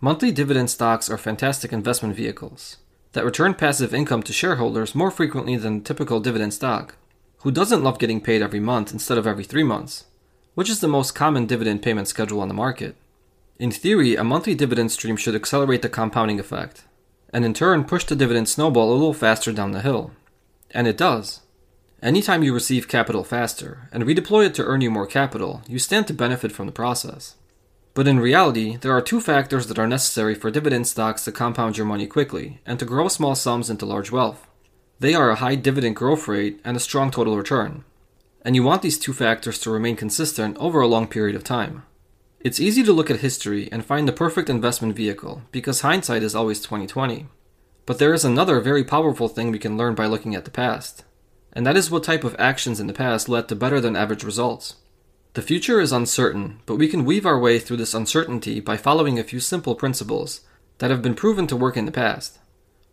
Monthly dividend stocks are fantastic investment vehicles that return passive income to shareholders more frequently than typical dividend stock. Who doesn't love getting paid every month instead of every three months? Which is the most common dividend payment schedule on the market? In theory, a monthly dividend stream should accelerate the compounding effect, and in turn push the dividend snowball a little faster down the hill. And it does. Anytime you receive capital faster and redeploy it to earn you more capital, you stand to benefit from the process. But in reality, there are two factors that are necessary for dividend stocks to compound your money quickly and to grow small sums into large wealth. They are a high dividend growth rate and a strong total return. And you want these two factors to remain consistent over a long period of time. It's easy to look at history and find the perfect investment vehicle because hindsight is always 2020. But there is another very powerful thing we can learn by looking at the past. And that is what type of actions in the past led to better than average results. The future is uncertain, but we can weave our way through this uncertainty by following a few simple principles that have been proven to work in the past.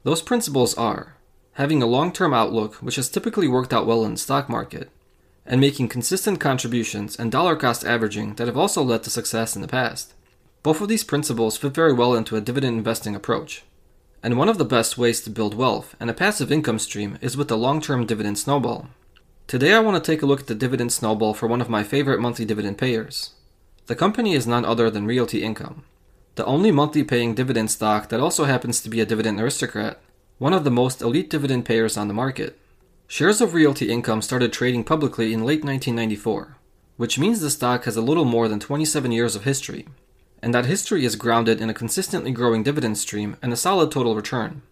Those principles are having a long term outlook, which has typically worked out well in the stock market, and making consistent contributions and dollar cost averaging that have also led to success in the past. Both of these principles fit very well into a dividend investing approach. And one of the best ways to build wealth and a passive income stream is with the long term dividend snowball. Today I want to take a look at the dividend snowball for one of my favorite monthly dividend payers. The company is none other than Realty Income, the only monthly paying dividend stock that also happens to be a dividend aristocrat, one of the most elite dividend payers on the market. Shares of Realty Income started trading publicly in late 1994, which means the stock has a little more than 27 years of history, and that history is grounded in a consistently growing dividend stream and a solid total return.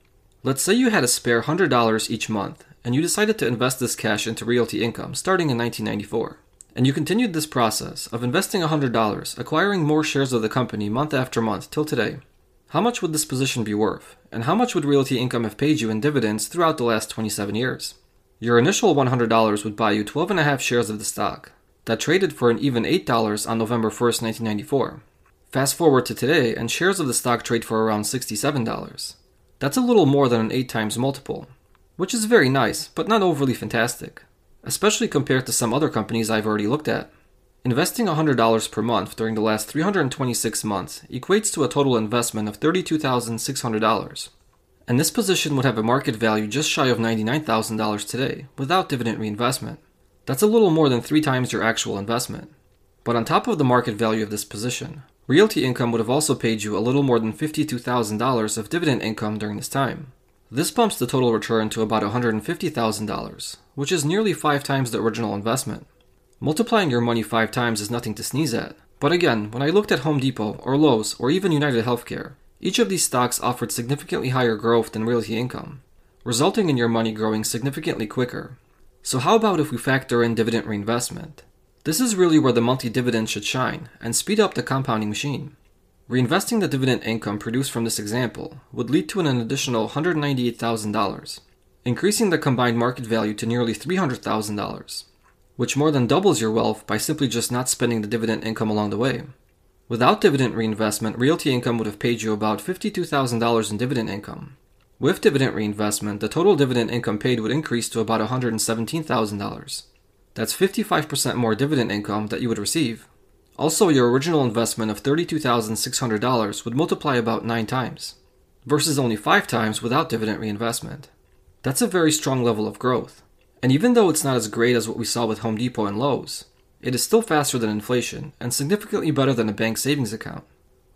Let's say you had a spare $100 each month and you decided to invest this cash into realty income starting in 1994. And you continued this process of investing $100, acquiring more shares of the company month after month till today. How much would this position be worth? And how much would realty income have paid you in dividends throughout the last 27 years? Your initial $100 would buy you 12 and a half shares of the stock, that traded for an even $8 on November 1st, 1994. Fast forward to today, and shares of the stock trade for around $67. That's a little more than an 8 times multiple, which is very nice, but not overly fantastic, especially compared to some other companies I've already looked at. Investing $100 per month during the last 326 months equates to a total investment of $32,600. And this position would have a market value just shy of $99,000 today, without dividend reinvestment. That's a little more than three times your actual investment. But on top of the market value of this position, Realty Income would have also paid you a little more than $52,000 of dividend income during this time. This bumps the total return to about $150,000, which is nearly five times the original investment. Multiplying your money five times is nothing to sneeze at. But again, when I looked at Home Depot or Lowe's or even United Healthcare, each of these stocks offered significantly higher growth than realty income, resulting in your money growing significantly quicker. So, how about if we factor in dividend reinvestment? This is really where the monthly dividend should shine and speed up the compounding machine. Reinvesting the dividend income produced from this example would lead to an additional $198,000, increasing the combined market value to nearly $300,000, which more than doubles your wealth by simply just not spending the dividend income along the way. Without dividend reinvestment, realty income would have paid you about $52,000 in dividend income. With dividend reinvestment, the total dividend income paid would increase to about $117,000. That's 55% more dividend income that you would receive. Also, your original investment of $32,600 would multiply about 9 times, versus only 5 times without dividend reinvestment. That's a very strong level of growth. And even though it's not as great as what we saw with Home Depot and Lowe's, it is still faster than inflation and significantly better than a bank savings account.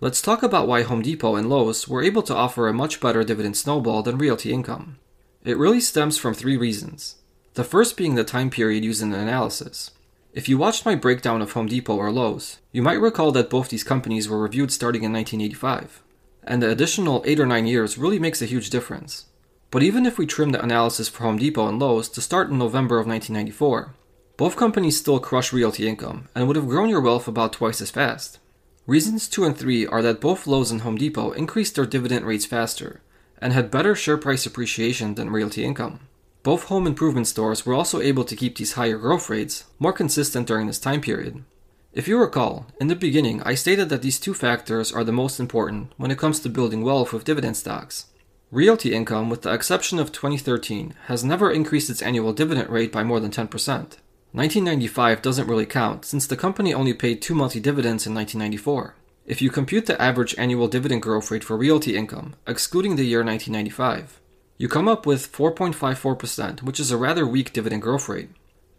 Let's talk about why Home Depot and Lowe's were able to offer a much better dividend snowball than realty income. It really stems from three reasons. The first being the time period used in the analysis. If you watched my breakdown of Home Depot or Lowe's, you might recall that both these companies were reviewed starting in 1985, and the additional 8 or 9 years really makes a huge difference. But even if we trim the analysis for Home Depot and Lowe's to start in November of 1994, both companies still crush realty income and would have grown your wealth about twice as fast. Reasons 2 and 3 are that both Lowe's and Home Depot increased their dividend rates faster and had better share price appreciation than Realty Income. Both home improvement stores were also able to keep these higher growth rates more consistent during this time period. If you recall, in the beginning I stated that these two factors are the most important when it comes to building wealth with dividend stocks. Realty income, with the exception of 2013, has never increased its annual dividend rate by more than 10%. 1995 doesn't really count since the company only paid two monthly dividends in 1994. If you compute the average annual dividend growth rate for realty income, excluding the year 1995, you come up with 4.54%, which is a rather weak dividend growth rate.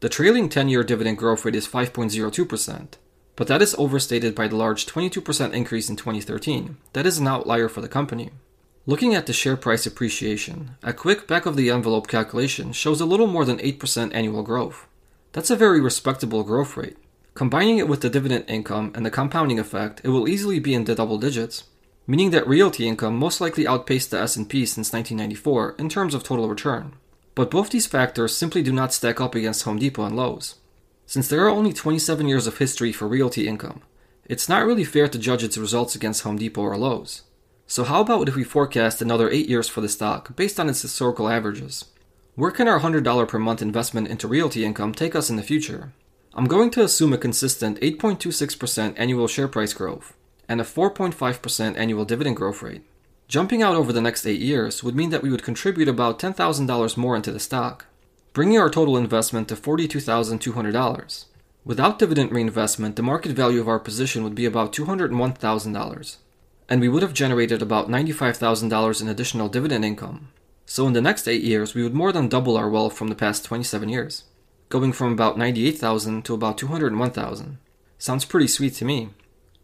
The trailing 10 year dividend growth rate is 5.02%, but that is overstated by the large 22% increase in 2013. That is an outlier for the company. Looking at the share price appreciation, a quick back of the envelope calculation shows a little more than 8% annual growth. That's a very respectable growth rate. Combining it with the dividend income and the compounding effect, it will easily be in the double digits, meaning that realty income most likely outpaced the S&P since 1994 in terms of total return. But both these factors simply do not stack up against Home Depot and Lowe's. Since there are only 27 years of history for realty income, it's not really fair to judge its results against Home Depot or Lowe's. So, how about if we forecast another 8 years for the stock based on its historical averages? Where can our $100 per month investment into realty income take us in the future? I'm going to assume a consistent 8.26% annual share price growth and a 4.5% annual dividend growth rate. Jumping out over the next 8 years would mean that we would contribute about $10,000 more into the stock, bringing our total investment to $42,200. Without dividend reinvestment, the market value of our position would be about $201,000 and we would have generated about $95,000 in additional dividend income. So in the next 8 years, we would more than double our wealth from the past 27 years, going from about 98,000 to about 201,000. Sounds pretty sweet to me.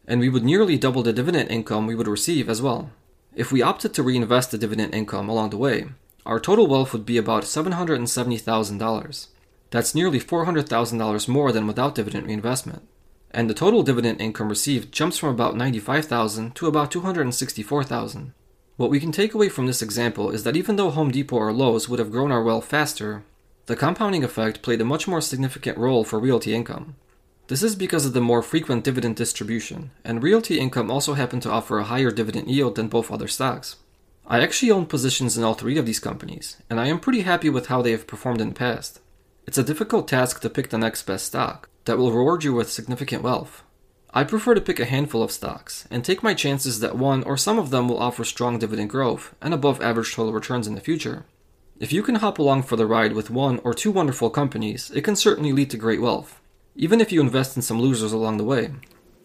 And we would nearly double the dividend income we would receive as well. If we opted to reinvest the dividend income along the way, our total wealth would be about $770,000. That's nearly $400,000 more than without dividend reinvestment and the total dividend income received jumps from about 95,000 to about 264,000. What we can take away from this example is that even though Home Depot or Lowe's would have grown our wealth faster, the compounding effect played a much more significant role for realty income. This is because of the more frequent dividend distribution, and realty income also happened to offer a higher dividend yield than both other stocks. I actually own positions in all three of these companies, and I am pretty happy with how they have performed in the past. It's a difficult task to pick the next best stock, that will reward you with significant wealth. I prefer to pick a handful of stocks and take my chances that one or some of them will offer strong dividend growth and above average total returns in the future. If you can hop along for the ride with one or two wonderful companies, it can certainly lead to great wealth, even if you invest in some losers along the way.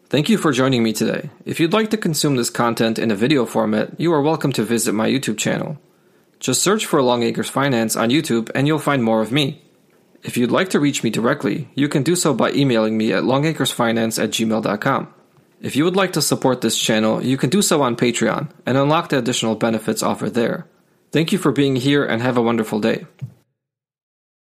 Thank you for joining me today. If you'd like to consume this content in a video format, you are welcome to visit my YouTube channel. Just search for Longacres Finance on YouTube and you'll find more of me. If you'd like to reach me directly, you can do so by emailing me at longacresfinance at gmail.com. If you would like to support this channel, you can do so on Patreon and unlock the additional benefits offered there. Thank you for being here and have a wonderful day.